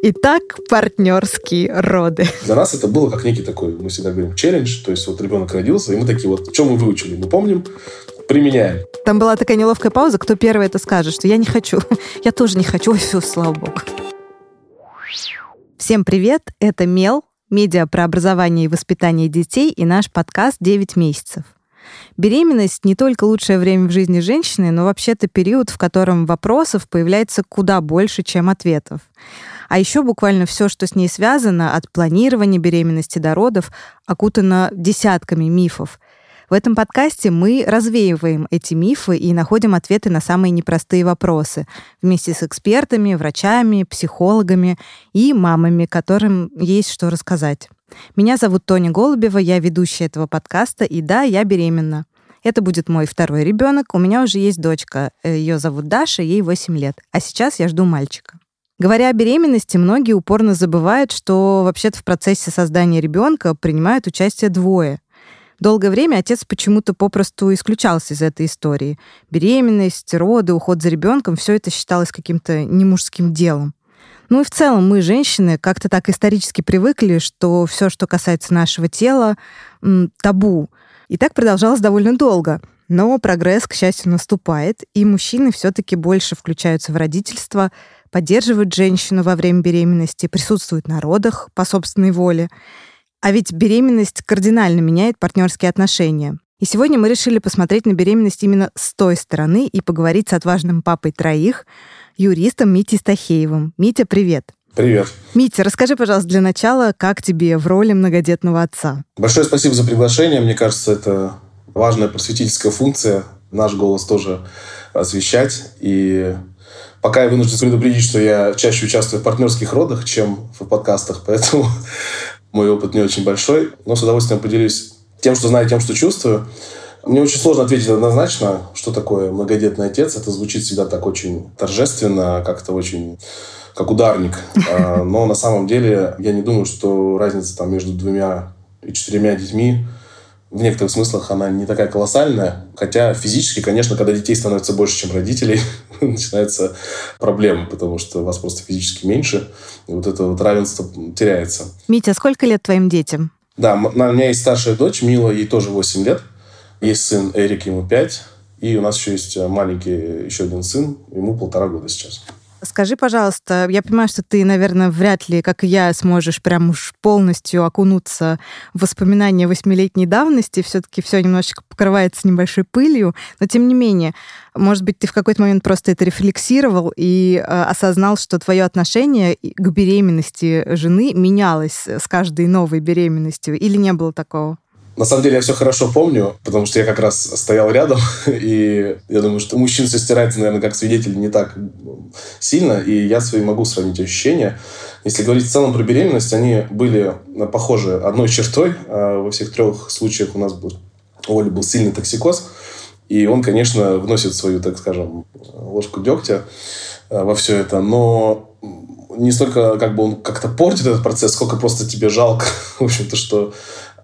Итак, партнерские роды. Для нас это было как некий такой, мы всегда говорим, челлендж. То есть вот ребенок родился, и мы такие вот, что мы выучили, мы помним, применяем. Там была такая неловкая пауза, кто первый это скажет, что я не хочу. Я тоже не хочу, ой, все, слава богу. Всем привет, это Мел, медиа про образование и воспитание детей и наш подкаст «9 месяцев». Беременность не только лучшее время в жизни женщины, но вообще-то период, в котором вопросов появляется куда больше, чем ответов. А еще буквально все, что с ней связано, от планирования беременности до родов, окутано десятками мифов. В этом подкасте мы развеиваем эти мифы и находим ответы на самые непростые вопросы вместе с экспертами, врачами, психологами и мамами, которым есть что рассказать. Меня зовут Тоня Голубева, я ведущая этого подкаста, и да, я беременна. Это будет мой второй ребенок. У меня уже есть дочка. Ее зовут Даша, ей 8 лет. А сейчас я жду мальчика. Говоря о беременности, многие упорно забывают, что вообще-то в процессе создания ребенка принимают участие двое. Долгое время отец почему-то попросту исключался из этой истории. Беременность, роды, уход за ребенком все это считалось каким-то немужским делом. Ну и в целом мы, женщины, как-то так исторически привыкли, что все, что касается нашего тела, табу. И так продолжалось довольно долго. Но прогресс, к счастью, наступает, и мужчины все-таки больше включаются в родительство, поддерживают женщину во время беременности, присутствуют на родах по собственной воле. А ведь беременность кардинально меняет партнерские отношения. И сегодня мы решили посмотреть на беременность именно с той стороны и поговорить с отважным папой троих, юристом Митей Стахеевым. Митя, привет. Привет. Митя, расскажи, пожалуйста, для начала, как тебе в роли многодетного отца? Большое спасибо за приглашение. Мне кажется, это важная просветительская функция. Наш голос тоже освещать. И Пока я вынужден предупредить, что я чаще участвую в партнерских родах, чем в подкастах, поэтому мой опыт не очень большой. Но с удовольствием поделюсь тем, что знаю, тем, что чувствую. Мне очень сложно ответить однозначно, что такое многодетный отец. Это звучит всегда так очень торжественно, как-то очень как ударник. А, но на самом деле я не думаю, что разница там между двумя и четырьмя детьми в некоторых смыслах она не такая колоссальная. Хотя физически, конечно, когда детей становится больше, чем родителей, начинаются проблемы, потому что вас просто физически меньше. И вот это вот равенство теряется. Митя, сколько лет твоим детям? Да, у меня есть старшая дочь, Мила, ей тоже 8 лет. Есть сын Эрик, ему 5. И у нас еще есть маленький еще один сын, ему полтора года сейчас. Скажи, пожалуйста, я понимаю, что ты, наверное, вряд ли, как и я, сможешь прям уж полностью окунуться в воспоминания восьмилетней давности. Все-таки все немножечко покрывается небольшой пылью. Но тем не менее, может быть, ты в какой-то момент просто это рефлексировал и э, осознал, что твое отношение к беременности жены менялось с каждой новой беременностью, или не было такого? На самом деле я все хорошо помню, потому что я как раз стоял рядом, и я думаю, что мужчин все стирается, наверное, как свидетель не так сильно, и я свои могу сравнить ощущения. Если говорить в целом про беременность, они были похожи одной чертой. А во всех трех случаях у нас был, у Оли был сильный токсикоз, и он, конечно, вносит свою, так скажем, ложку дегтя во все это, но не столько как бы он как-то портит этот процесс, сколько просто тебе жалко, в общем-то, что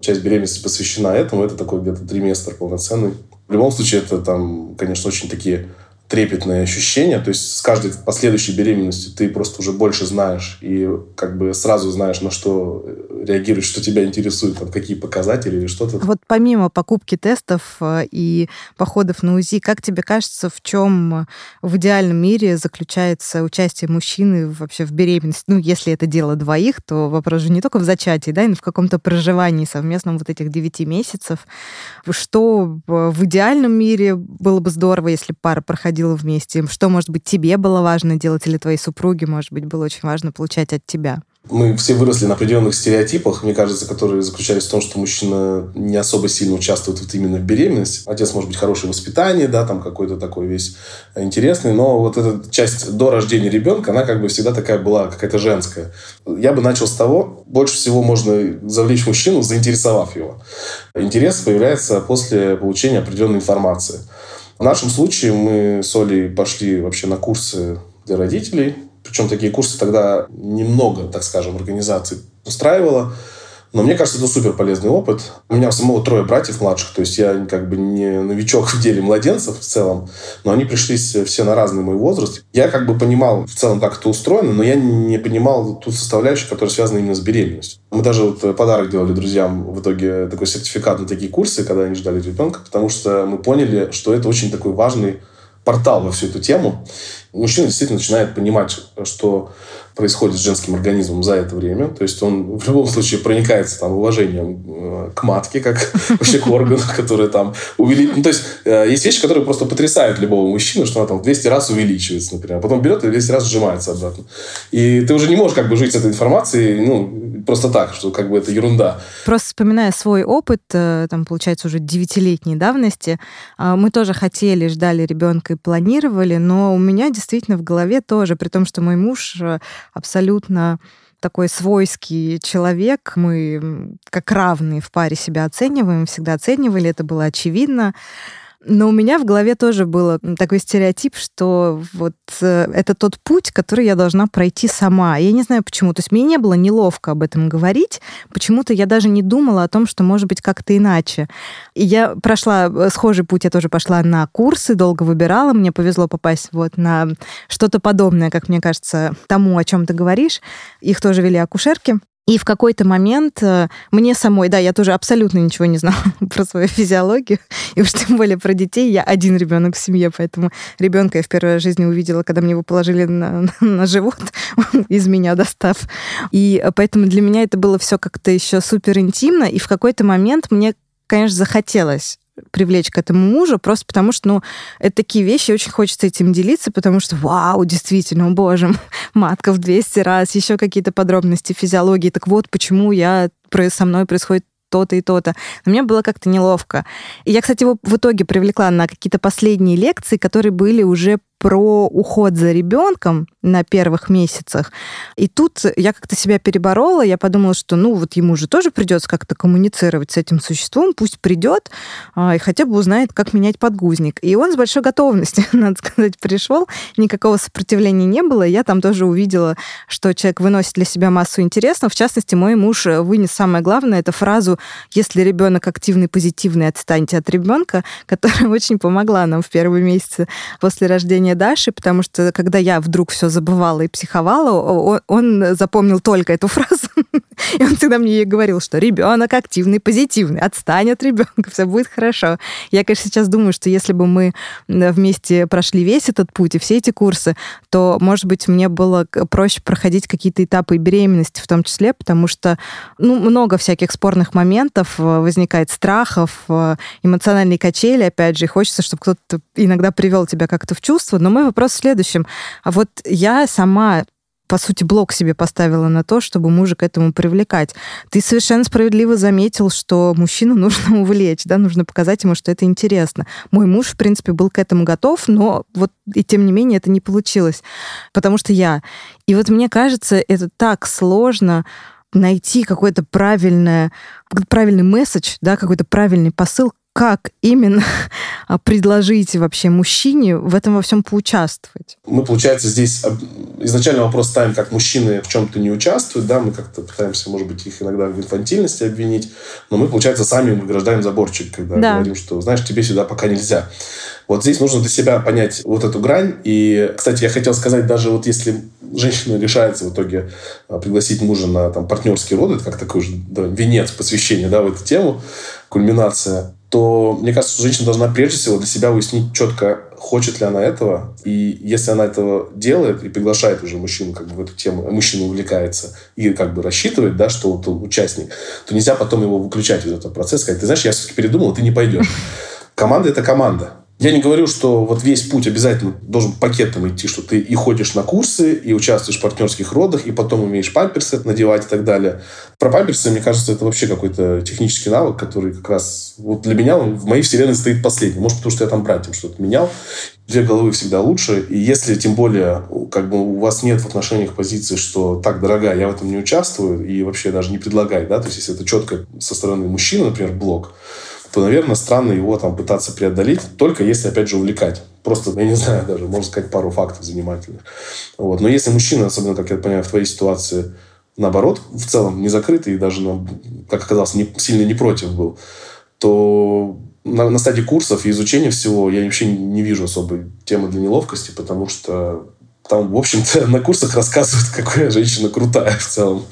часть беременности посвящена этому. Это такой где-то триместр полноценный. В любом случае, это там, конечно, очень такие трепетные ощущения. То есть с каждой последующей беременностью ты просто уже больше знаешь и как бы сразу знаешь, на что реагируешь, что тебя интересует, там, какие показатели или что-то. Вот помимо покупки тестов э, и походов на УЗИ, как тебе кажется, в чем в идеальном мире заключается участие мужчины вообще в беременности? Ну, если это дело двоих, то вопрос же не только в зачатии, да, и в каком-то проживании совместном вот этих девяти месяцев. Что в идеальном мире было бы здорово, если пара проходила вместе? Что, может быть, тебе было важно делать или твоей супруге, может быть, было очень важно получать от тебя? мы все выросли на определенных стереотипах, мне кажется, которые заключались в том, что мужчина не особо сильно участвует вот именно в беременности. Отец может быть хорошее воспитание, да, там какой-то такой весь интересный, но вот эта часть до рождения ребенка, она как бы всегда такая была какая-то женская. Я бы начал с того, больше всего можно завлечь мужчину, заинтересовав его. Интерес появляется после получения определенной информации. В нашем случае мы с Олей пошли вообще на курсы для родителей, причем такие курсы тогда немного, так скажем, организаций устраивало. Но мне кажется, это супер полезный опыт. У меня самого трое братьев младших, то есть я как бы не новичок в деле младенцев в целом, но они пришлись все на разный мой возраст. Я как бы понимал в целом, как это устроено, но я не понимал ту составляющую, которая связана именно с беременностью. Мы даже вот подарок делали друзьям в итоге такой сертификат на такие курсы, когда они ждали ребенка, потому что мы поняли, что это очень такой важный портал во всю эту тему. Мужчина действительно начинает понимать, что происходит с женским организмом за это время. То есть он в любом случае проникается там уважением э, к матке, как вообще к органу, который там увеличивает. Ну, то есть э, есть вещи, которые просто потрясают любого мужчину, что она там 200 раз увеличивается, например. Потом берет и 200 раз сжимается обратно. И ты уже не можешь как бы жить с этой информацией, ну, просто так, что как бы это ерунда. Просто вспоминая свой опыт, э, там, получается, уже девятилетней давности, мы тоже хотели, ждали ребенка и планировали, но у меня действительно в голове тоже, при том, что мой муж абсолютно такой свойский человек. Мы как равные в паре себя оцениваем, всегда оценивали, это было очевидно. Но у меня в голове тоже был такой стереотип, что вот э, это тот путь, который я должна пройти сама. Я не знаю почему. То есть мне не было неловко об этом говорить. Почему-то я даже не думала о том, что может быть как-то иначе. И я прошла э, схожий путь, я тоже пошла на курсы, долго выбирала. Мне повезло попасть вот на что-то подобное, как мне кажется, тому, о чем ты говоришь. Их тоже вели акушерки. И в какой-то момент э, мне самой, да, я тоже абсолютно ничего не знала про свою физиологию, и уж тем более про детей. Я один ребенок в семье, поэтому ребенка я в первой жизни увидела, когда мне его положили на, на живот, из меня достав. И поэтому для меня это было все как-то еще супер интимно, и в какой-то момент мне конечно, захотелось привлечь к этому мужа, просто потому что, ну, это такие вещи, очень хочется этим делиться, потому что, вау, действительно, боже, матка в 200 раз, еще какие-то подробности физиологии, так вот, почему я, со мной происходит то-то и то-то. Но мне было как-то неловко. И я, кстати, его в итоге привлекла на какие-то последние лекции, которые были уже про уход за ребенком на первых месяцах. И тут я как-то себя переборола, я подумала, что ну вот ему же тоже придется как-то коммуницировать с этим существом, пусть придет а, и хотя бы узнает, как менять подгузник. И он с большой готовностью, надо сказать, пришел, никакого сопротивления не было. Я там тоже увидела, что человек выносит для себя массу интересного. В частности, мой муж вынес самое главное, это фразу «Если ребенок активный, позитивный, отстаньте от ребенка», которая очень помогла нам в первые месяцы после рождения Даши, потому что когда я вдруг все забывала и психовала, он запомнил только эту фразу. И он всегда мне говорил, что ребенок активный, позитивный, отстань от ребенка, все будет хорошо. Я, конечно, сейчас думаю, что если бы мы вместе прошли весь этот путь и все эти курсы, то, может быть, мне было проще проходить какие-то этапы беременности в том числе, потому что ну, много всяких спорных моментов, э, возникает страхов, э, эмоциональные качели, опять же, и хочется, чтобы кто-то иногда привел тебя как-то в чувство, но мой вопрос в следующем. А вот я сама по сути, блок себе поставила на то, чтобы мужа к этому привлекать. Ты совершенно справедливо заметил, что мужчину нужно увлечь, да, нужно показать ему, что это интересно. Мой муж, в принципе, был к этому готов, но вот и тем не менее это не получилось, потому что я. И вот мне кажется, это так сложно найти какой-то правильный, месседж, да, какой-то правильный посыл, как именно предложить вообще мужчине в этом во всем поучаствовать? Мы, получается, здесь изначально вопрос ставим, как мужчины в чем-то не участвуют, да, мы как-то пытаемся, может быть, их иногда в инфантильности обвинить, но мы, получается, сами выграждаем заборчик, когда да. говорим, что, знаешь, тебе сюда пока нельзя. Вот здесь нужно для себя понять вот эту грань. И, кстати, я хотел сказать, даже вот если женщина решается в итоге а, пригласить мужа на там, партнерские роды, это как такой же да, венец посвящения да, в эту тему, кульминация, то мне кажется, женщина должна прежде всего для себя выяснить четко, хочет ли она этого. И если она этого делает и приглашает уже мужчину как бы в эту тему, мужчина увлекается и как бы рассчитывает, да, что вот он участник, то нельзя потом его выключать из этого процесса, сказать, ты знаешь, я все-таки передумал, ты не пойдешь. Команда – это команда. Я не говорю, что вот весь путь обязательно должен пакетом идти, что ты и ходишь на курсы, и участвуешь в партнерских родах, и потом умеешь памперсы надевать и так далее. Про памперсы, мне кажется, это вообще какой-то технический навык, который как раз вот для меня в моей вселенной стоит последний. Может, потому что я там братьям что-то менял. Две головы всегда лучше. И если, тем более, как бы у вас нет в отношениях позиции, что так, дорогая, я в этом не участвую, и вообще даже не предлагай, да, то есть если это четко со стороны мужчины, например, блок, то, наверное, странно его там пытаться преодолеть, только если, опять же, увлекать. Просто, я не знаю даже, можно сказать пару фактов занимательных. Вот. Но если мужчина, особенно, как я понимаю, в твоей ситуации, наоборот, в целом не закрытый и даже, ну, как оказалось, не, сильно не против был, то на, на стадии курсов и изучения всего я вообще не вижу особой темы для неловкости, потому что там, в общем-то, на курсах рассказывают, какая женщина крутая в целом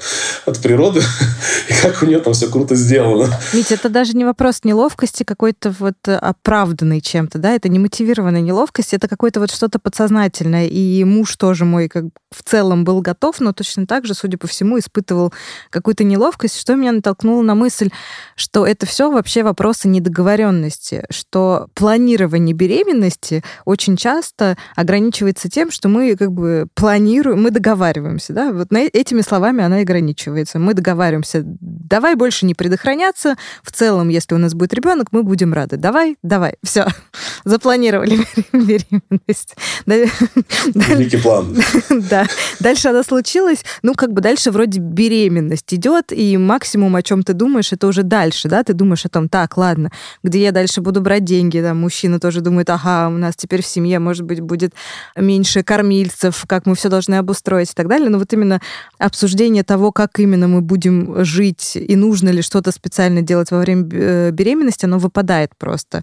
от природы, и как у нее там все круто сделано. Ведь это даже не вопрос неловкости какой-то вот оправданный чем-то, да, это не мотивированная неловкость, это какое-то вот что-то подсознательное. И муж тоже мой как в целом был готов, но точно так же, судя по всему, испытывал какую-то неловкость, что меня натолкнуло на мысль, что это все вообще вопросы недоговоренности, что планирование беременности очень часто ограничивается тем, что мы как бы планируем, мы договариваемся, да, вот на, этими словами она ограничивается. Мы договариваемся, давай больше не предохраняться, в целом, если у нас будет ребенок, мы будем рады. Давай, давай, все, запланировали беременность. Великий план. Да. Дальше она случилась, ну, как бы дальше вроде беременность идет, и максимум, о чем ты думаешь, это уже дальше, да, ты думаешь о том, так, ладно, где я дальше буду брать деньги, да, мужчина тоже думает, ага, у нас теперь в семье, может быть, будет меньше кормильцев, месяцев, как мы все должны обустроить и так далее. Но вот именно обсуждение того, как именно мы будем жить и нужно ли что-то специально делать во время э, беременности, оно выпадает просто.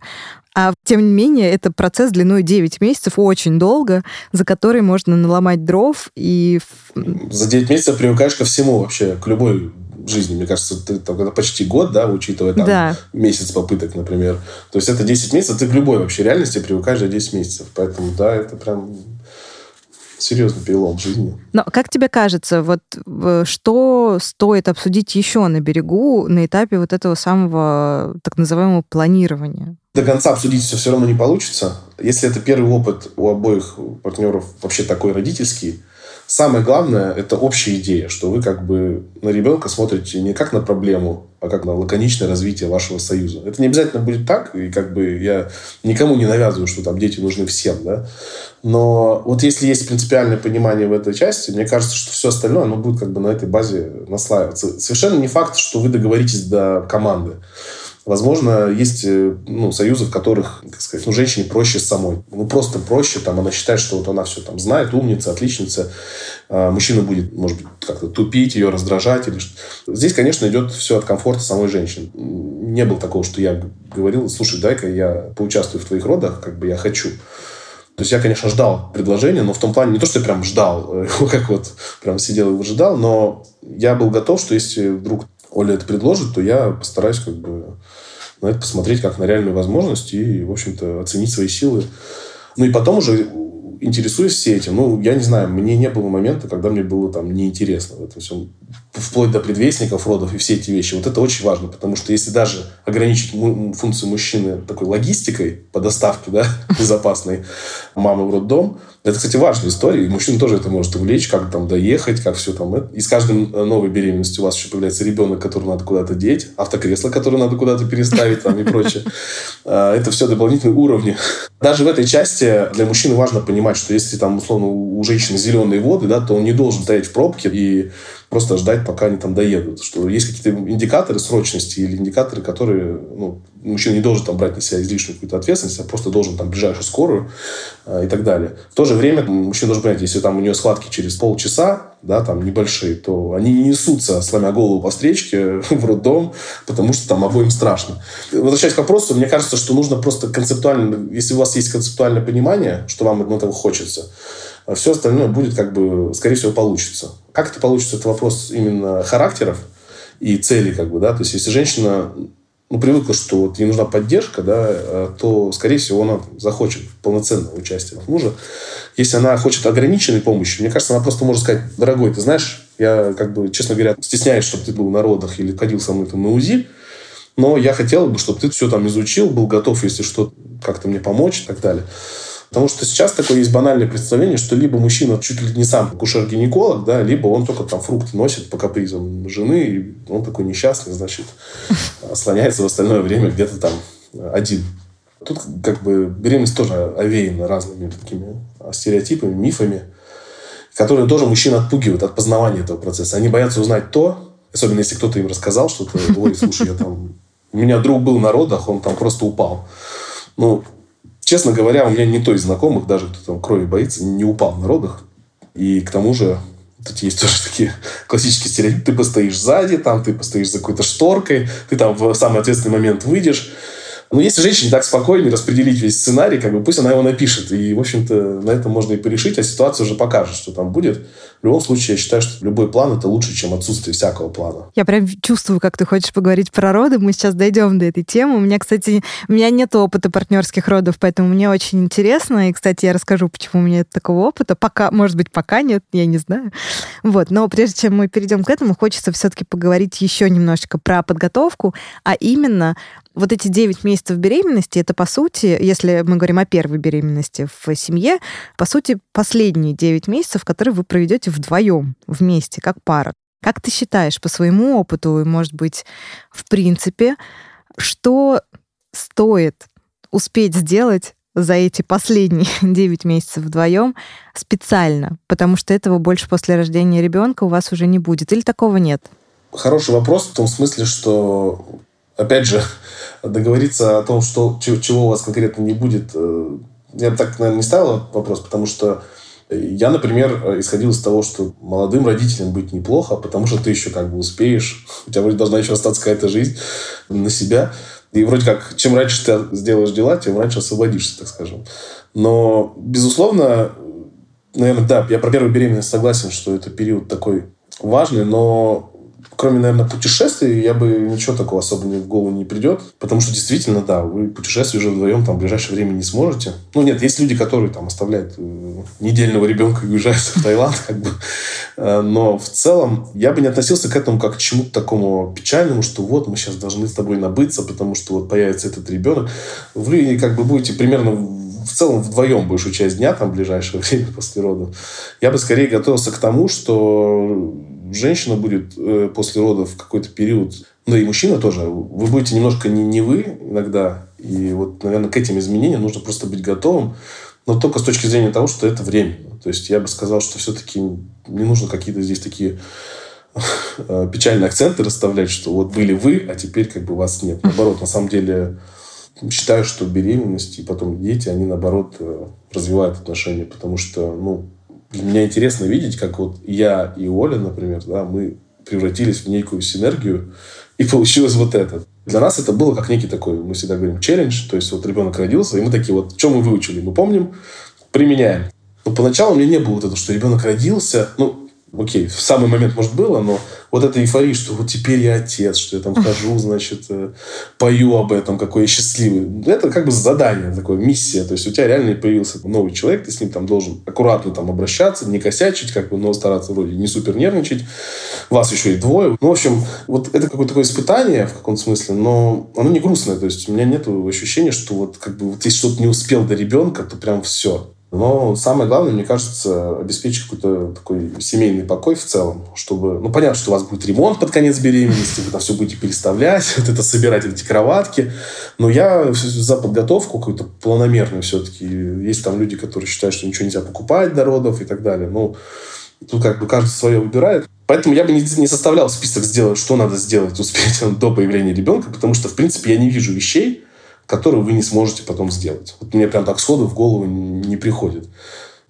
А тем не менее, это процесс длиной 9 месяцев, очень долго, за который можно наломать дров и... За 9 месяцев привыкаешь ко всему вообще, к любой жизни. Мне кажется, ты, там, это почти год, да, учитывая там, да. месяц попыток, например. То есть это 10 месяцев, ты к любой вообще реальности привыкаешь за 10 месяцев. Поэтому, да, это прям серьезный перелом жизни. Но как тебе кажется, вот что стоит обсудить еще на берегу на этапе вот этого самого так называемого планирования? До конца обсудить все все равно не получится. Если это первый опыт у обоих партнеров вообще такой родительский, Самое главное – это общая идея, что вы как бы на ребенка смотрите не как на проблему, а как на лаконичное развитие вашего союза. Это не обязательно будет так, и как бы я никому не навязываю, что там дети нужны всем, да. Но вот если есть принципиальное понимание в этой части, мне кажется, что все остальное, оно будет как бы на этой базе наслаиваться. Совершенно не факт, что вы договоритесь до команды. Возможно, есть э, ну, союзы, в которых, как сказать, ну, женщине проще самой. Ну, просто проще. Там, она считает, что вот она все там знает, умница, отличница. А мужчина будет, может быть, как-то тупить ее, раздражать. Или что. Здесь, конечно, идет все от комфорта самой женщины. Не было такого, что я говорил, слушай, дай-ка я поучаствую в твоих родах, как бы я хочу. То есть я, конечно, ждал предложения, но в том плане не то, что я прям ждал, как вот прям сидел и выжидал, но я был готов, что если вдруг Оля это предложит, то я постараюсь как бы на это посмотреть как на реальную возможность и, в общем-то, оценить свои силы. Ну и потом уже интересуюсь все этим. Ну, я не знаю, мне не было момента, когда мне было там неинтересно в этом всем. Вплоть до предвестников родов и все эти вещи. Вот это очень важно, потому что если даже ограничить функцию мужчины такой логистикой по доставке, да, безопасной мамы в роддом, это, кстати, важная история, и мужчина тоже это может увлечь, как там доехать, как все там. И с каждой новой беременностью у вас еще появляется ребенок, которого надо куда-то деть, автокресло, которое надо куда-то переставить там и прочее. А, это все дополнительные уровни. Даже в этой части для мужчины важно понимать, что если там, условно, у женщины зеленые воды, да, то он не должен стоять в пробке и просто ждать, пока они там доедут. Что есть какие-то индикаторы срочности или индикаторы, которые ну, мужчина не должен там брать на себя излишнюю какую-то ответственность, а просто должен там ближайшую скорую э, и так далее. В то же время мужчина должен понять, если там у нее схватки через полчаса, да, там небольшие, то они не несутся, сломя голову по встречке в роддом, потому что там обоим страшно. Возвращаясь к вопросу, мне кажется, что нужно просто концептуально, если у вас есть концептуальное понимание, что вам этого хочется, а все остальное будет как бы, скорее всего, получится. Как это получится, это вопрос именно характеров и целей, как бы, да. То есть, если женщина ну, привыкла, что вот ей нужна поддержка, да, а, то, скорее всего, она захочет полноценного участия от мужа. Если она хочет ограниченной помощи, мне кажется, она просто может сказать, дорогой, ты знаешь, я, как бы, честно говоря, стесняюсь, чтобы ты был на родах или ходил со мной там на УЗИ, но я хотел бы, чтобы ты все там изучил, был готов, если что, как-то мне помочь и так далее. Потому что сейчас такое есть банальное представление, что либо мужчина чуть ли не сам кушер-гинеколог, да, либо он только там фрукты носит по капризам жены, и он такой несчастный, значит, слоняется в остальное время где-то там один. Тут как бы беременность тоже овеяна разными такими стереотипами, мифами, которые тоже мужчин отпугивают от познавания этого процесса. Они боятся узнать то, особенно если кто-то им рассказал что-то, ой, слушай, я там... У меня друг был на родах, он там просто упал. Ну, Честно говоря, у меня не то из знакомых, даже кто там крови боится, не упал на родах. И к тому же эти есть тоже такие классические стереотипы. Ты постоишь сзади, там, ты постоишь за какой-то шторкой, ты там в самый ответственный момент выйдешь. Но если женщине так спокойнее распределить весь сценарий, как бы пусть она его напишет. И, в общем-то, на этом можно и порешить, а ситуация уже покажет, что там будет. В любом случае, я считаю, что любой план это лучше, чем отсутствие всякого плана. Я прям чувствую, как ты хочешь поговорить про роды. Мы сейчас дойдем до этой темы. У меня, кстати, у меня нет опыта партнерских родов, поэтому мне очень интересно. И, кстати, я расскажу, почему у меня нет такого опыта. Пока, может быть, пока нет, я не знаю. Вот. Но прежде чем мы перейдем к этому, хочется все-таки поговорить еще немножечко про подготовку, а именно вот эти 9 месяцев беременности, это, по сути, если мы говорим о первой беременности в семье, по сути, последние 9 месяцев, которые вы проведете вдвоем, вместе, как пара. Как ты считаешь, по своему опыту, и, может быть, в принципе, что стоит успеть сделать за эти последние 9 месяцев вдвоем специально, потому что этого больше после рождения ребенка у вас уже не будет, или такого нет? Хороший вопрос в том смысле, что опять же, договориться о том, что, чего у вас конкретно не будет, э, я бы так, наверное, не ставил вопрос, потому что я, например, исходил из того, что молодым родителям быть неплохо, потому что ты еще как бы успеешь, у тебя вроде должна еще остаться какая-то жизнь на себя. И вроде как, чем раньше ты сделаешь дела, тем раньше освободишься, так скажем. Но, безусловно, наверное, да, я про первую беременность согласен, что это период такой важный, но кроме, наверное, путешествий, я бы ничего такого особо в голову не придет. Потому что действительно, да, вы путешествие уже вдвоем там в ближайшее время не сможете. Ну, нет, есть люди, которые там оставляют э, недельного ребенка и уезжают в Таиланд, как бы. Э, но в целом я бы не относился к этому как к чему-то такому печальному, что вот мы сейчас должны с тобой набыться, потому что вот появится этот ребенок. Вы как бы будете примерно в целом вдвоем большую часть дня, там, ближайшее время после родов, я бы скорее готовился к тому, что женщина будет э, после родов какой-то период, ну и мужчина тоже, вы будете немножко не, не вы иногда. И вот, наверное, к этим изменениям нужно просто быть готовым, но только с точки зрения того, что это временно. То есть я бы сказал, что все-таки не нужно какие-то здесь такие э, печальные акценты расставлять, что вот были вы, а теперь как бы вас нет. Наоборот, на самом деле считаю, что беременность и потом дети, они наоборот э, развивают отношения, потому что, ну, меня интересно видеть, как вот я и Оля, например, да, мы превратились в некую синергию, и получилось вот это. Для нас это было как некий такой, мы всегда говорим, челлендж, то есть вот ребенок родился, и мы такие вот, что мы выучили, мы помним, применяем. Но поначалу у меня не было вот этого, что ребенок родился, ну, окей, в самый момент, может, было, но вот эта эйфория, что вот теперь я отец, что я там хожу, значит, э, пою об этом, какой я счастливый. Это как бы задание, такое, миссия. То есть у тебя реально появился новый человек, ты с ним там должен аккуратно там обращаться, не косячить, как бы, но стараться вроде не супер нервничать. Вас еще и двое. Ну, в общем, вот это какое-то такое испытание в каком-то смысле, но оно не грустное. То есть у меня нет ощущения, что вот как бы вот если что-то не успел до ребенка, то прям все. Но самое главное, мне кажется, обеспечить какой-то такой семейный покой в целом, чтобы... Ну, понятно, что у вас будет ремонт под конец беременности, вы там все будете переставлять, вот это собирать эти кроватки. Но я за подготовку какую-то планомерную все-таки. Есть там люди, которые считают, что ничего нельзя покупать до родов и так далее. Ну, тут как бы каждый свое выбирает. Поэтому я бы не, не составлял список сделать, что надо сделать, успеть до появления ребенка, потому что, в принципе, я не вижу вещей, которую вы не сможете потом сделать. Вот мне прям так сходу в голову не приходит.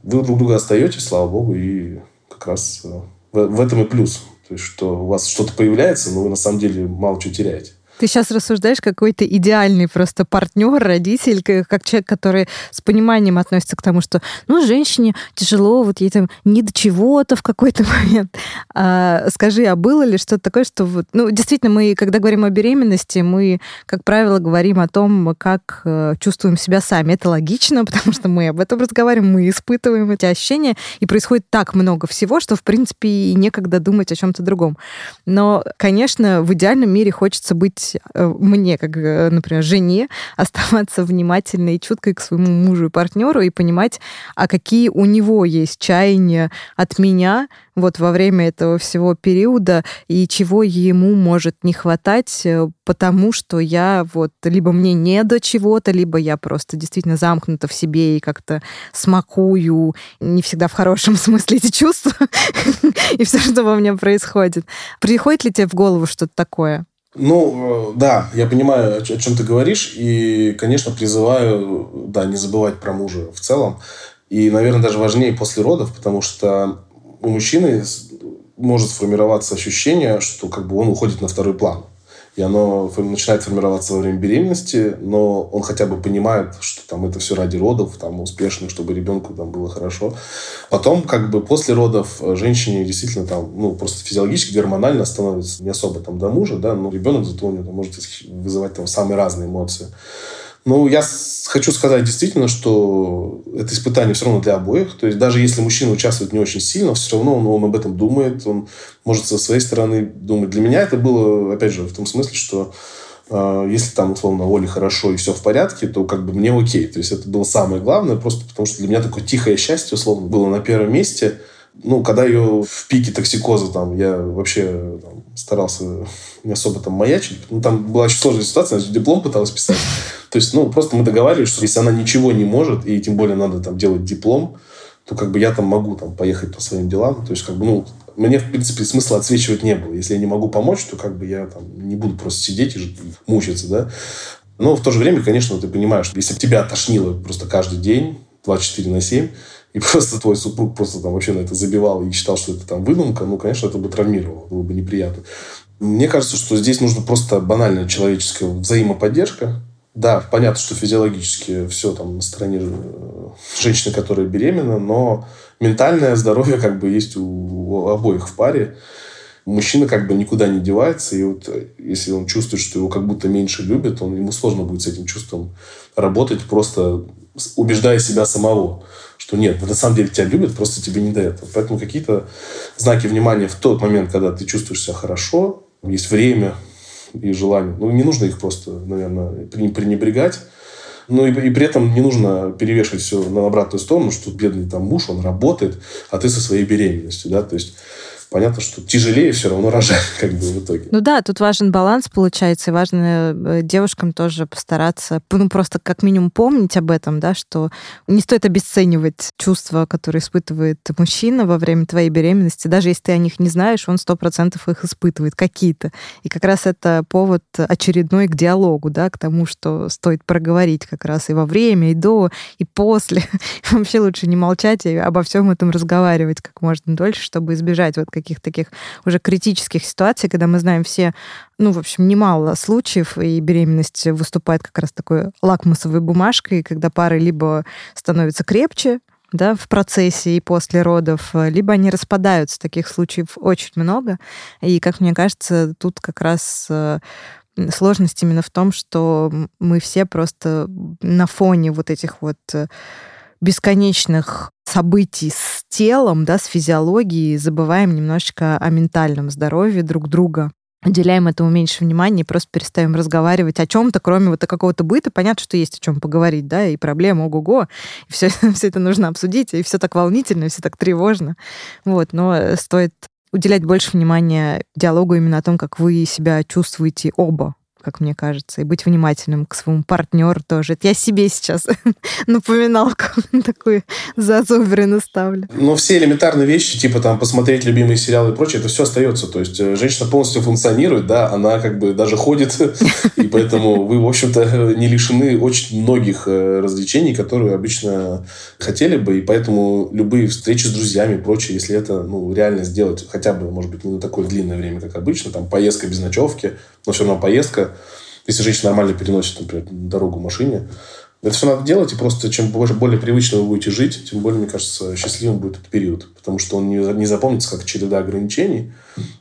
Вы друг друга остаетесь, слава богу, и как раз э, в, этом и плюс. То есть, что у вас что-то появляется, но вы на самом деле мало чего теряете. Ты сейчас рассуждаешь какой-то идеальный просто партнер, родитель, как человек, который с пониманием относится к тому, что, ну, женщине тяжело, вот ей там не до чего-то в какой-то момент. А, скажи, а было ли что-то такое, что вот, ну, действительно, мы, когда говорим о беременности, мы, как правило, говорим о том, как э, чувствуем себя сами. Это логично, потому что мы об этом разговариваем, мы испытываем эти ощущения, и происходит так много всего, что, в принципе, и некогда думать о чем-то другом. Но, конечно, в идеальном мире хочется быть Э, мне, как, э, например, жене, оставаться внимательной и чуткой к своему мужу и партнеру и понимать, а какие у него есть чаяния от меня вот во время этого всего периода и чего ему может не хватать, э, потому что я вот либо мне не до чего-то, либо я просто действительно замкнута в себе и как-то смакую, не всегда в хорошем смысле эти чувства и все, что во мне происходит. Приходит ли тебе в голову что-то такое? Ну, э, да, я понимаю, о чем ты говоришь, и, конечно, призываю, да, не забывать про мужа в целом. И, наверное, даже важнее после родов, потому что у мужчины может сформироваться ощущение, что как бы он уходит на второй план и оно начинает формироваться во время беременности, но он хотя бы понимает, что там это все ради родов, там успешно, чтобы ребенку там было хорошо. Потом, как бы после родов э, женщине действительно там, ну, просто физиологически, гормонально становится не особо там до мужа, да, но ребенок зато у него может вызывать там самые разные эмоции. Ну, я хочу сказать действительно, что это испытание все равно для обоих. То есть даже если мужчина участвует не очень сильно, все равно он, он об этом думает, он может со своей стороны думать. Для меня это было, опять же, в том смысле, что э, если там, условно, Оле хорошо и все в порядке, то как бы мне окей. То есть это было самое главное, просто потому что для меня такое тихое счастье, условно, было на первом месте – ну, когда ее в пике токсикоза, там, я вообще там, старался не особо там маячить. Ну, там была очень сложная ситуация, она диплом пыталась писать. То есть, ну, просто мы договаривались, что если она ничего не может, и тем более надо там делать диплом, то как бы я там могу там поехать по своим делам. То есть, как бы, ну, мне, в принципе, смысла отсвечивать не было. Если я не могу помочь, то как бы я там не буду просто сидеть и мучиться, да. Но в то же время, конечно, ты понимаешь, что если тебя тошнило просто каждый день, 24 на 7, и просто твой супруг просто там вообще на это забивал и считал, что это там выдумка, ну, конечно, это бы травмировало, было бы неприятно. Мне кажется, что здесь нужно просто банальная человеческая взаимоподдержка. Да, понятно, что физиологически все там на стороне э, женщины, которая беременна, но ментальное здоровье как бы есть у обоих в паре. Мужчина как бы никуда не девается, и вот э, если он чувствует, что его как будто меньше любят, он, ему сложно будет с этим чувством работать, просто убеждая себя самого что нет, на самом деле тебя любят, просто тебе не до этого. Поэтому какие-то знаки внимания в тот момент, когда ты чувствуешь себя хорошо, есть время и желание. Ну, не нужно их просто, наверное, пренебрегать. Ну и, и при этом не нужно перевешивать все на обратную сторону, что бедный там муж, он работает, а ты со своей беременностью, да, то есть понятно, что тяжелее все равно рожать как бы в итоге. Ну да, тут важен баланс получается, и важно э, девушкам тоже постараться, ну просто как минимум помнить об этом, да, что не стоит обесценивать чувства, которые испытывает мужчина во время твоей беременности, даже если ты о них не знаешь, он сто процентов их испытывает какие-то. И как раз это повод очередной к диалогу, да, к тому, что стоит проговорить как раз и во время, и до, и после. Вообще лучше не молчать и обо всем этом разговаривать как можно дольше, чтобы избежать вот каких-то таких уже критических ситуаций, когда мы знаем все, ну, в общем, немало случаев, и беременность выступает как раз такой лакмусовой бумажкой, когда пары либо становятся крепче, да, в процессе и после родов, либо они распадаются. Таких случаев очень много. И, как мне кажется, тут как раз э, сложность именно в том, что мы все просто на фоне вот этих вот э, бесконечных событий с телом, да, с физиологией, забываем немножечко о ментальном здоровье друг друга уделяем этому меньше внимания и просто перестаем разговаривать о чем-то, кроме вот какого-то быта. Понятно, что есть о чем поговорить, да, и проблема, ого-го, и все, все это нужно обсудить, и все так волнительно, и все так тревожно. Вот, но стоит уделять больше внимания диалогу именно о том, как вы себя чувствуете оба как мне кажется, и быть внимательным к своему партнеру тоже. Это я себе сейчас напоминалку такую зазубрину ставлю. Но все элементарные вещи, типа там посмотреть любимые сериалы и прочее, это все остается. То есть э, женщина полностью функционирует, да, она как бы даже ходит, и поэтому вы, в общем-то, не лишены очень многих э, развлечений, которые обычно хотели бы, и поэтому любые встречи с друзьями и прочее, если это ну, реально сделать хотя бы, может быть, не на такое длинное время, как обычно, там поездка без ночевки, но все равно поездка, если женщина нормально переносит, например, дорогу в машине, это все надо делать, и просто чем больше, более привычно вы будете жить, тем более, мне кажется, счастливым будет этот период. Потому что он не, не запомнится как череда ограничений,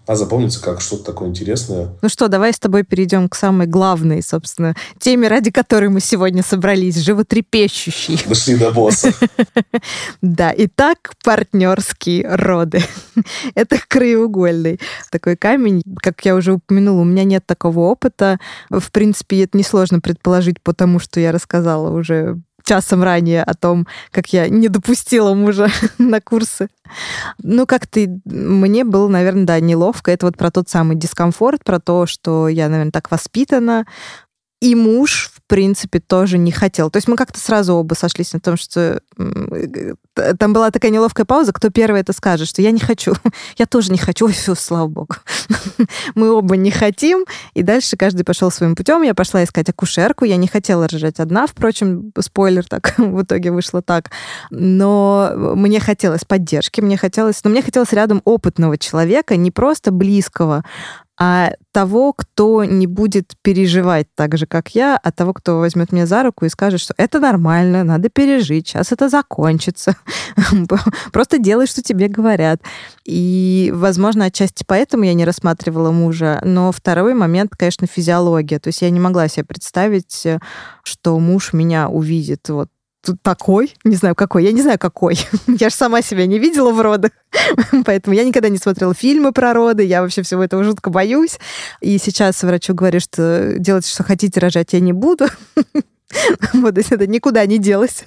а запомнится как что-то такое интересное. Ну что, давай с тобой перейдем к самой главной, собственно, теме, ради которой мы сегодня собрались, животрепещущей. Дошли до босса. Да, итак, партнерские роды. Это краеугольный такой камень. Как я уже упомянула, у меня нет такого опыта. В принципе, это несложно предположить, потому что я рассказала уже часом ранее о том, как я не допустила мужа на курсы. Ну, как ты... Мне было, наверное, да, неловко. Это вот про тот самый дискомфорт, про то, что я, наверное, так воспитана, И муж, в принципе, тоже не хотел. То есть мы как-то сразу оба сошлись на том, что там была такая неловкая пауза, кто первый это скажет, что я не хочу. Я тоже не хочу. Ой, все, слава богу. Мы оба не хотим. И дальше каждый пошел своим путем. Я пошла искать акушерку. Я не хотела рожать одна, впрочем, спойлер, так в итоге вышло так. Но мне хотелось поддержки, мне хотелось, но мне хотелось рядом опытного человека, не просто близкого, а того, кто не будет переживать так же, как я, а того, кто возьмет меня за руку и скажет, что это нормально, надо пережить, сейчас это закончится. Просто делай, что тебе говорят. И, возможно, отчасти поэтому я не рассматривала мужа. Но второй момент, конечно, физиология. То есть я не могла себе представить, что муж меня увидит вот такой, не знаю какой, я не знаю какой. я же сама себя не видела в родах, поэтому я никогда не смотрела фильмы про роды, я вообще всего этого жутко боюсь. И сейчас врачу говорю, что делать, что хотите, рожать я не буду. Вот, то есть это никуда не делось.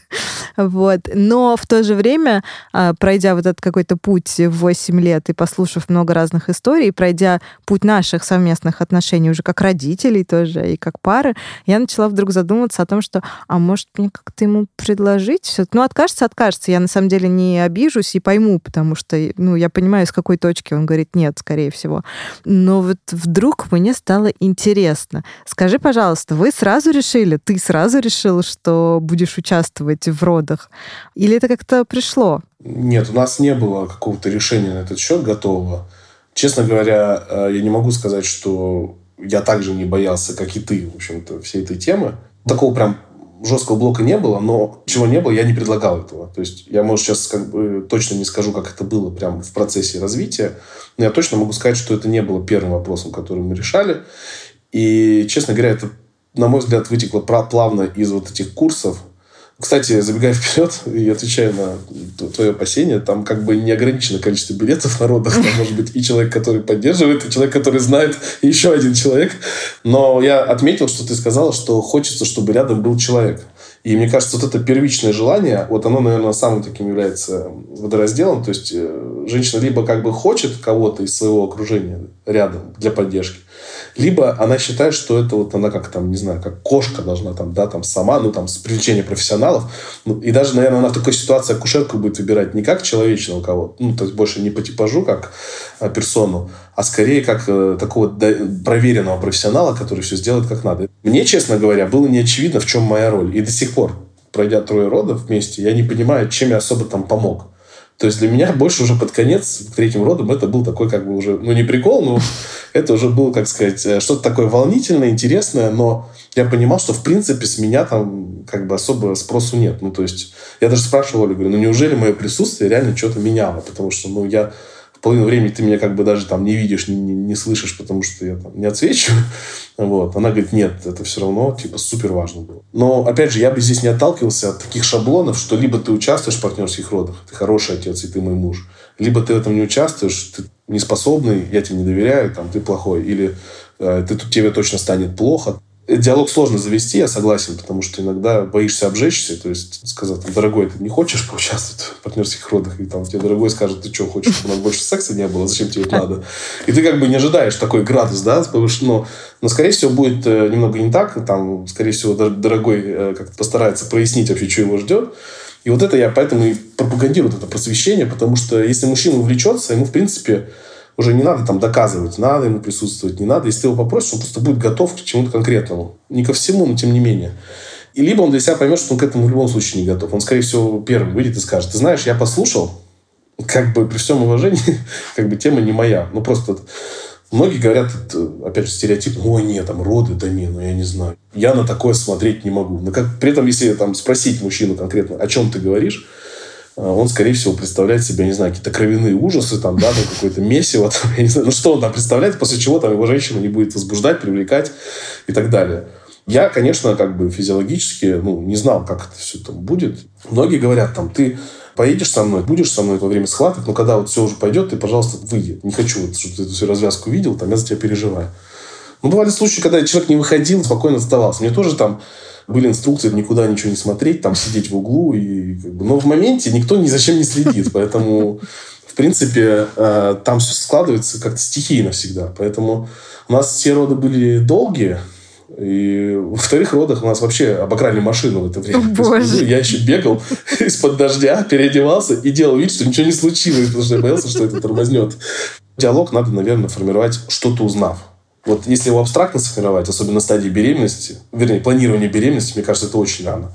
Вот. Но в то же время, а, пройдя вот этот какой-то путь в 8 лет и послушав много разных историй, пройдя путь наших совместных отношений уже как родителей тоже и как пары, я начала вдруг задумываться о том, что, а может мне как-то ему предложить все? Ну, откажется, откажется. Я на самом деле не обижусь и пойму, потому что, ну, я понимаю, с какой точки он говорит нет, скорее всего. Но вот вдруг мне стало интересно. Скажи, пожалуйста, вы сразу решили, ты сразу решил, что будешь участвовать в родах? Или это как-то пришло? Нет, у нас не было какого-то решения на этот счет готового. Честно говоря, э, я не могу сказать, что я также не боялся, как и ты, в общем-то, всей этой темы. Такого прям жесткого блока не было, но чего не было, я не предлагал этого. То есть я, может, сейчас как бы точно не скажу, как это было прямо в процессе развития, но я точно могу сказать, что это не было первым вопросом, который мы решали. И, честно говоря, это, на мой взгляд, вытекло плавно из вот этих курсов, кстати, забегая вперед и отвечая на твое опасение, там как бы не ограничено количество билетов народных. Там может быть и человек, который поддерживает, и человек, который знает, и еще один человек. Но я отметил, что ты сказала, что хочется, чтобы рядом был человек. И мне кажется, вот это первичное желание, вот оно, наверное, самым таким является водоразделом. То есть э, женщина либо как бы хочет кого-то из своего окружения рядом для поддержки, либо она считает, что это вот она как там, не знаю, как кошка должна там, да, там сама, ну там с привлечением профессионалов. Ну, и даже, наверное, она в такой ситуации акушерку будет выбирать не как человечного кого-то, ну то есть больше не по типажу, как а, персону, а скорее как э, такого проверенного профессионала, который все сделает как надо. Мне, честно говоря, было не очевидно, в чем моя роль. И до сих пор, пройдя трое родов вместе, я не понимаю, чем я особо там помог. То есть для меня больше уже под конец, к третьим родам, это был такой как бы уже, ну не прикол, но это уже было, как сказать, э, что-то такое волнительное, интересное, но я понимал, что в принципе с меня там как бы особо спросу нет. Ну то есть я даже спрашивал Олю, говорю, ну неужели мое присутствие реально что-то меняло? Потому что, ну я половину времени ты меня как бы даже там не видишь, не, не, не слышишь, потому что я там не отсвечу. Вот. Она говорит, нет, это все равно типа супер важно было. Но, опять же, я бы здесь не отталкивался от таких шаблонов, что либо ты участвуешь в партнерских родах, ты хороший отец, и ты мой муж, либо ты в этом не участвуешь, ты неспособный, я тебе не доверяю, там, ты плохой, или э, ты, тебе точно станет плохо. Диалог сложно завести, я согласен, потому что иногда боишься обжечься, то есть сказать, дорогой, ты не хочешь поучаствовать в партнерских родах, и там тебе дорогой скажет, ты что, хочешь, чтобы у нас больше секса не было, зачем тебе это надо? И ты как бы не ожидаешь такой градус, да, но, но скорее всего будет э, немного не так, там, скорее всего, дорогой э, как-то постарается прояснить вообще, что его ждет, и вот это я поэтому и пропагандирую это просвещение, потому что если мужчина увлечется, ему, в принципе, уже не надо там доказывать, надо ему присутствовать, не надо. Если ты его попросишь, он просто будет готов к чему-то конкретному. Не ко всему, но тем не менее. И либо он для себя поймет, что он к этому в любом случае не готов. Он, скорее всего, первым выйдет и скажет, ты знаешь, я послушал, как бы при всем уважении, как бы тема не моя. Ну, просто многие говорят, опять же, стереотип, ой, нет, там роды, да не, ну я не знаю. Я на такое смотреть не могу. Но как, при этом, если там спросить мужчину конкретно, о чем ты говоришь, он, скорее всего, представляет себе, не знаю, какие-то кровяные ужасы, там, да, там какое-то месиво, там, я не знаю, ну что он там представляет, после чего там его женщина не будет возбуждать, привлекать и так далее. Я, конечно, как бы физиологически, ну, не знал, как это все там будет. Многие говорят, там, ты поедешь со мной, будешь со мной во время схваток, но когда вот все уже пойдет, ты, пожалуйста, выйди. Не хочу, вот, чтобы ты эту всю развязку видел, там, я за тебя переживаю. Ну, бывали случаи, когда человек не выходил, спокойно оставался. Мне тоже там были инструкции никуда ничего не смотреть, там сидеть в углу. И, как бы, но в моменте никто ни за чем не следит. Поэтому, в принципе, э, там все складывается как-то стихийно всегда. Поэтому у нас все роды были долгие. И во вторых родах у нас вообще обокрали машину в это время. Боже. Я еще бегал из-под дождя, переодевался и делал вид, что ничего не случилось, потому что я боялся, что это тормознет. Диалог надо, наверное, формировать, что-то узнав. Вот если его абстрактно сформировать, особенно на стадии беременности, вернее, планирования беременности, мне кажется, это очень рано.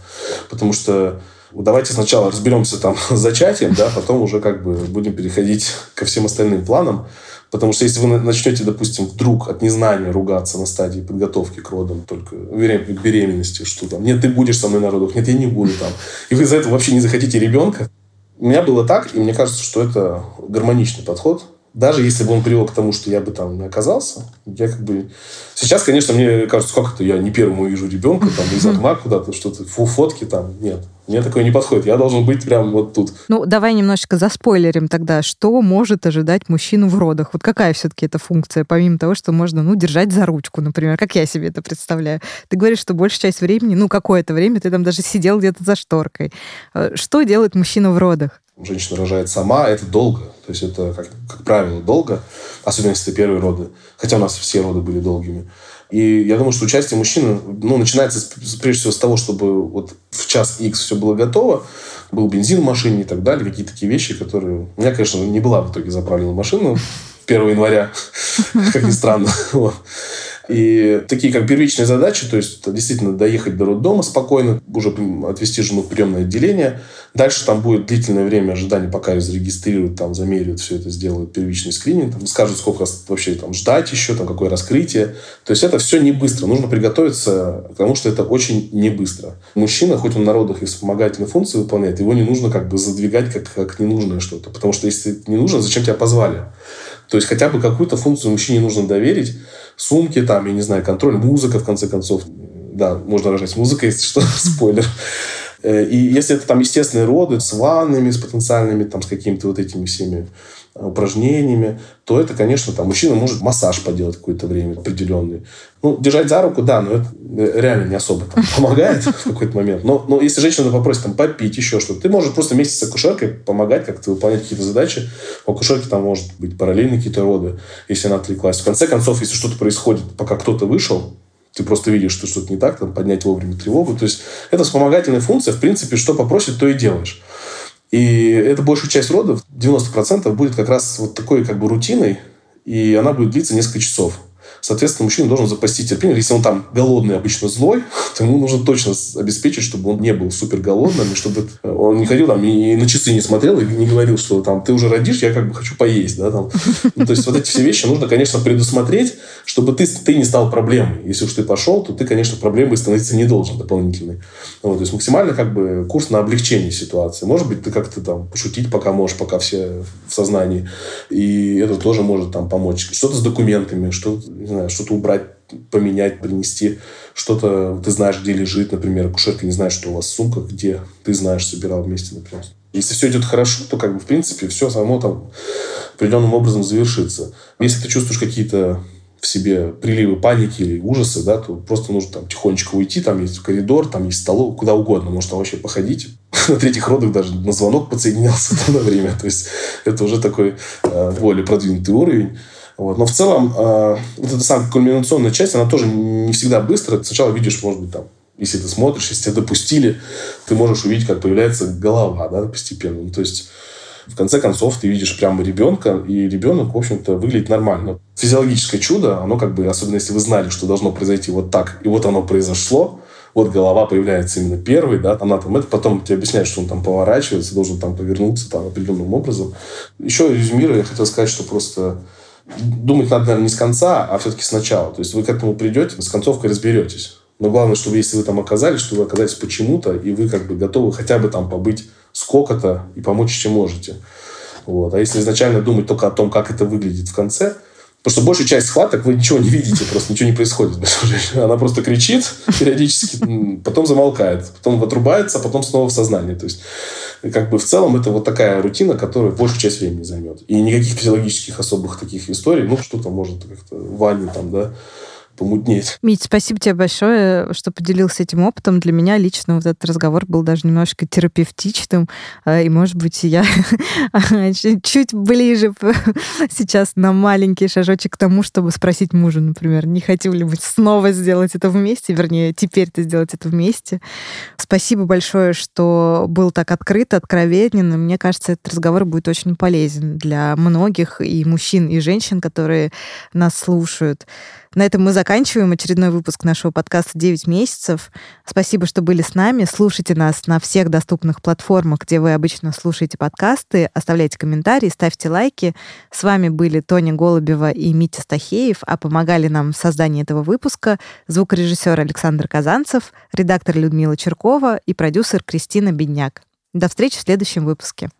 Потому что давайте сначала разберемся там с зачатием, да, потом уже как бы будем переходить ко всем остальным планам. Потому что если вы начнете, допустим, вдруг от незнания ругаться на стадии подготовки к родам, только к беременности, что там, нет, ты будешь со мной на родах, нет, я не буду там. И вы из-за этого вообще не захотите ребенка. У меня было так, и мне кажется, что это гармоничный подход даже если бы он привел к тому, что я бы там не оказался, я как бы... Сейчас, конечно, мне кажется, как это, я не первому вижу ребенка, там, из окна куда-то, что-то, фу, фотки там, нет. Мне такое не подходит. Я должен быть прямо вот тут. Ну, давай немножечко заспойлерим тогда. Что может ожидать мужчину в родах? Вот какая все-таки эта функция, помимо того, что можно, ну, держать за ручку, например, как я себе это представляю. Ты говоришь, что большая часть времени, ну, какое-то время ты там даже сидел где-то за шторкой. Э, что делает мужчина в родах? Женщина рожает сама, это долго. То есть это, как, как правило, долго, особенно если это первые роды. Хотя у нас все роды были долгими. И я думаю, что участие мужчины ну, начинается прежде всего с того, чтобы вот в час X все было готово, был бензин в машине и так далее, какие-то такие вещи, которые... У меня, конечно, не была в итоге заправлена машина 1 января, как ни странно. И такие как первичные задачи, то есть действительно доехать до роддома спокойно, уже отвезти жену в приемное отделение. Дальше там будет длительное время ожидания, пока ее зарегистрируют, там замеряют все это, сделают первичный скрининг, там, скажут, сколько вообще там ждать еще, там какое раскрытие. То есть это все не быстро. Нужно приготовиться к тому, что это очень не быстро. Мужчина, хоть он на родах и вспомогательные функции выполняет, его не нужно как бы задвигать как, как ненужное что-то. Потому что если не нужно, зачем тебя позвали? То есть хотя бы какую-то функцию мужчине нужно доверить. Сумки там, я не знаю, контроль, музыка, в конце концов. Да, можно рожать с музыкой, если что, спойлер. Э, и если это там естественные роды с ваннами, с потенциальными, там, с какими-то вот этими всеми упражнениями, то это, конечно, там мужчина может массаж поделать какое-то время определенный. Ну, держать за руку, да, но это э, реально не особо там, помогает в какой-то момент. Но, но если женщина попросит там попить, еще что-то, ты можешь просто вместе с акушеркой помогать как-то выполнять какие-то задачи. У акушерки там может быть параллельные какие-то роды, если она отвлеклась. В конце концов, если что-то происходит, пока кто-то вышел, ты просто видишь, что что-то не так, там, поднять вовремя тревогу. То есть это вспомогательная функция, в принципе, что попросит, то и делаешь. И эта большая часть родов, 90%, будет как раз вот такой как бы рутиной, и она будет длиться несколько часов. Соответственно, мужчина должен запастись терпением. Если он там голодный, обычно злой, то ему нужно точно обеспечить, чтобы он не был супер голодным, и чтобы он не ходил там и на часы не смотрел, и не говорил, что там ты уже родишь, я как бы хочу поесть. Да, там. Ну, то есть вот эти все вещи нужно, конечно, предусмотреть, чтобы ты, ты не стал проблемой. Если уж ты пошел, то ты, конечно, проблемой становиться не должен дополнительной. Вот, то есть максимально как бы курс на облегчение ситуации. Может быть, ты как-то там пошутить пока можешь, пока все в сознании. И это тоже может там помочь. Что-то с документами, что знаю, что-то убрать, поменять, принести. Что-то ты знаешь, где лежит, например, акушерка не знает, что у вас сумка, где ты знаешь, собирал вместе, например. Если все идет хорошо, то, как бы, в принципе, все само там определенным образом завершится. Если ты чувствуешь какие-то в себе приливы паники или ужасы, да, то просто нужно там тихонечко уйти, там есть коридор, там есть столовая, куда угодно, может вообще походить. На третьих родах даже на звонок подсоединялся на время. То есть это уже такой э, более продвинутый уровень. Вот. Но в целом э, вот эта самая кульминационная часть, она тоже не всегда быстро. Сначала видишь, может быть, там, если ты смотришь, если тебя допустили, ты можешь увидеть, как появляется голова да, постепенно. Ну, то есть в конце концов, ты видишь прямо ребенка, и ребенок, в общем-то, выглядит нормально. Физиологическое чудо, оно как бы, особенно если вы знали, что должно произойти вот так, и вот оно произошло, вот голова появляется именно первый, да, она там, это потом тебе объясняет, что он там поворачивается, должен там повернуться там определенным образом. Еще резюмируя, я хотел сказать, что просто думать надо, наверное, не с конца, а все-таки сначала. То есть вы к этому придете, с концовкой разберетесь. Но главное, чтобы если вы там оказались, что вы оказались почему-то, и вы как бы готовы хотя бы там побыть сколько-то и помочь, чем можете. Вот. А если изначально думать только о том, как это выглядит в конце, Потому что большую часть схваток вы ничего не видите, просто ничего не происходит. Она просто кричит периодически, потом замолкает, потом отрубается, а потом снова в сознании. То есть, как бы в целом это вот такая рутина, которая большую часть времени займет. И никаких физиологических особых таких историй, ну, что-то может как-то ванне там, да, помутнеть. Мить, спасибо тебе большое, что поделился этим опытом. Для меня лично вот этот разговор был даже немножко терапевтичным, э, и, может быть, я чуть ближе сейчас на маленький шажочек к тому, чтобы спросить мужа, например, не хотим ли мы снова сделать это вместе, вернее, теперь-то сделать это вместе. Спасибо большое, что был так открыт, откровенен. Мне кажется, этот разговор будет очень полезен для многих и мужчин, и женщин, которые нас слушают. На этом мы заканчиваем очередной выпуск нашего подкаста «9 месяцев». Спасибо, что были с нами. Слушайте нас на всех доступных платформах, где вы обычно слушаете подкасты. Оставляйте комментарии, ставьте лайки. С вами были Тоня Голубева и Митя Стахеев, а помогали нам в создании этого выпуска звукорежиссер Александр Казанцев, редактор Людмила Черкова и продюсер Кристина Бедняк. До встречи в следующем выпуске.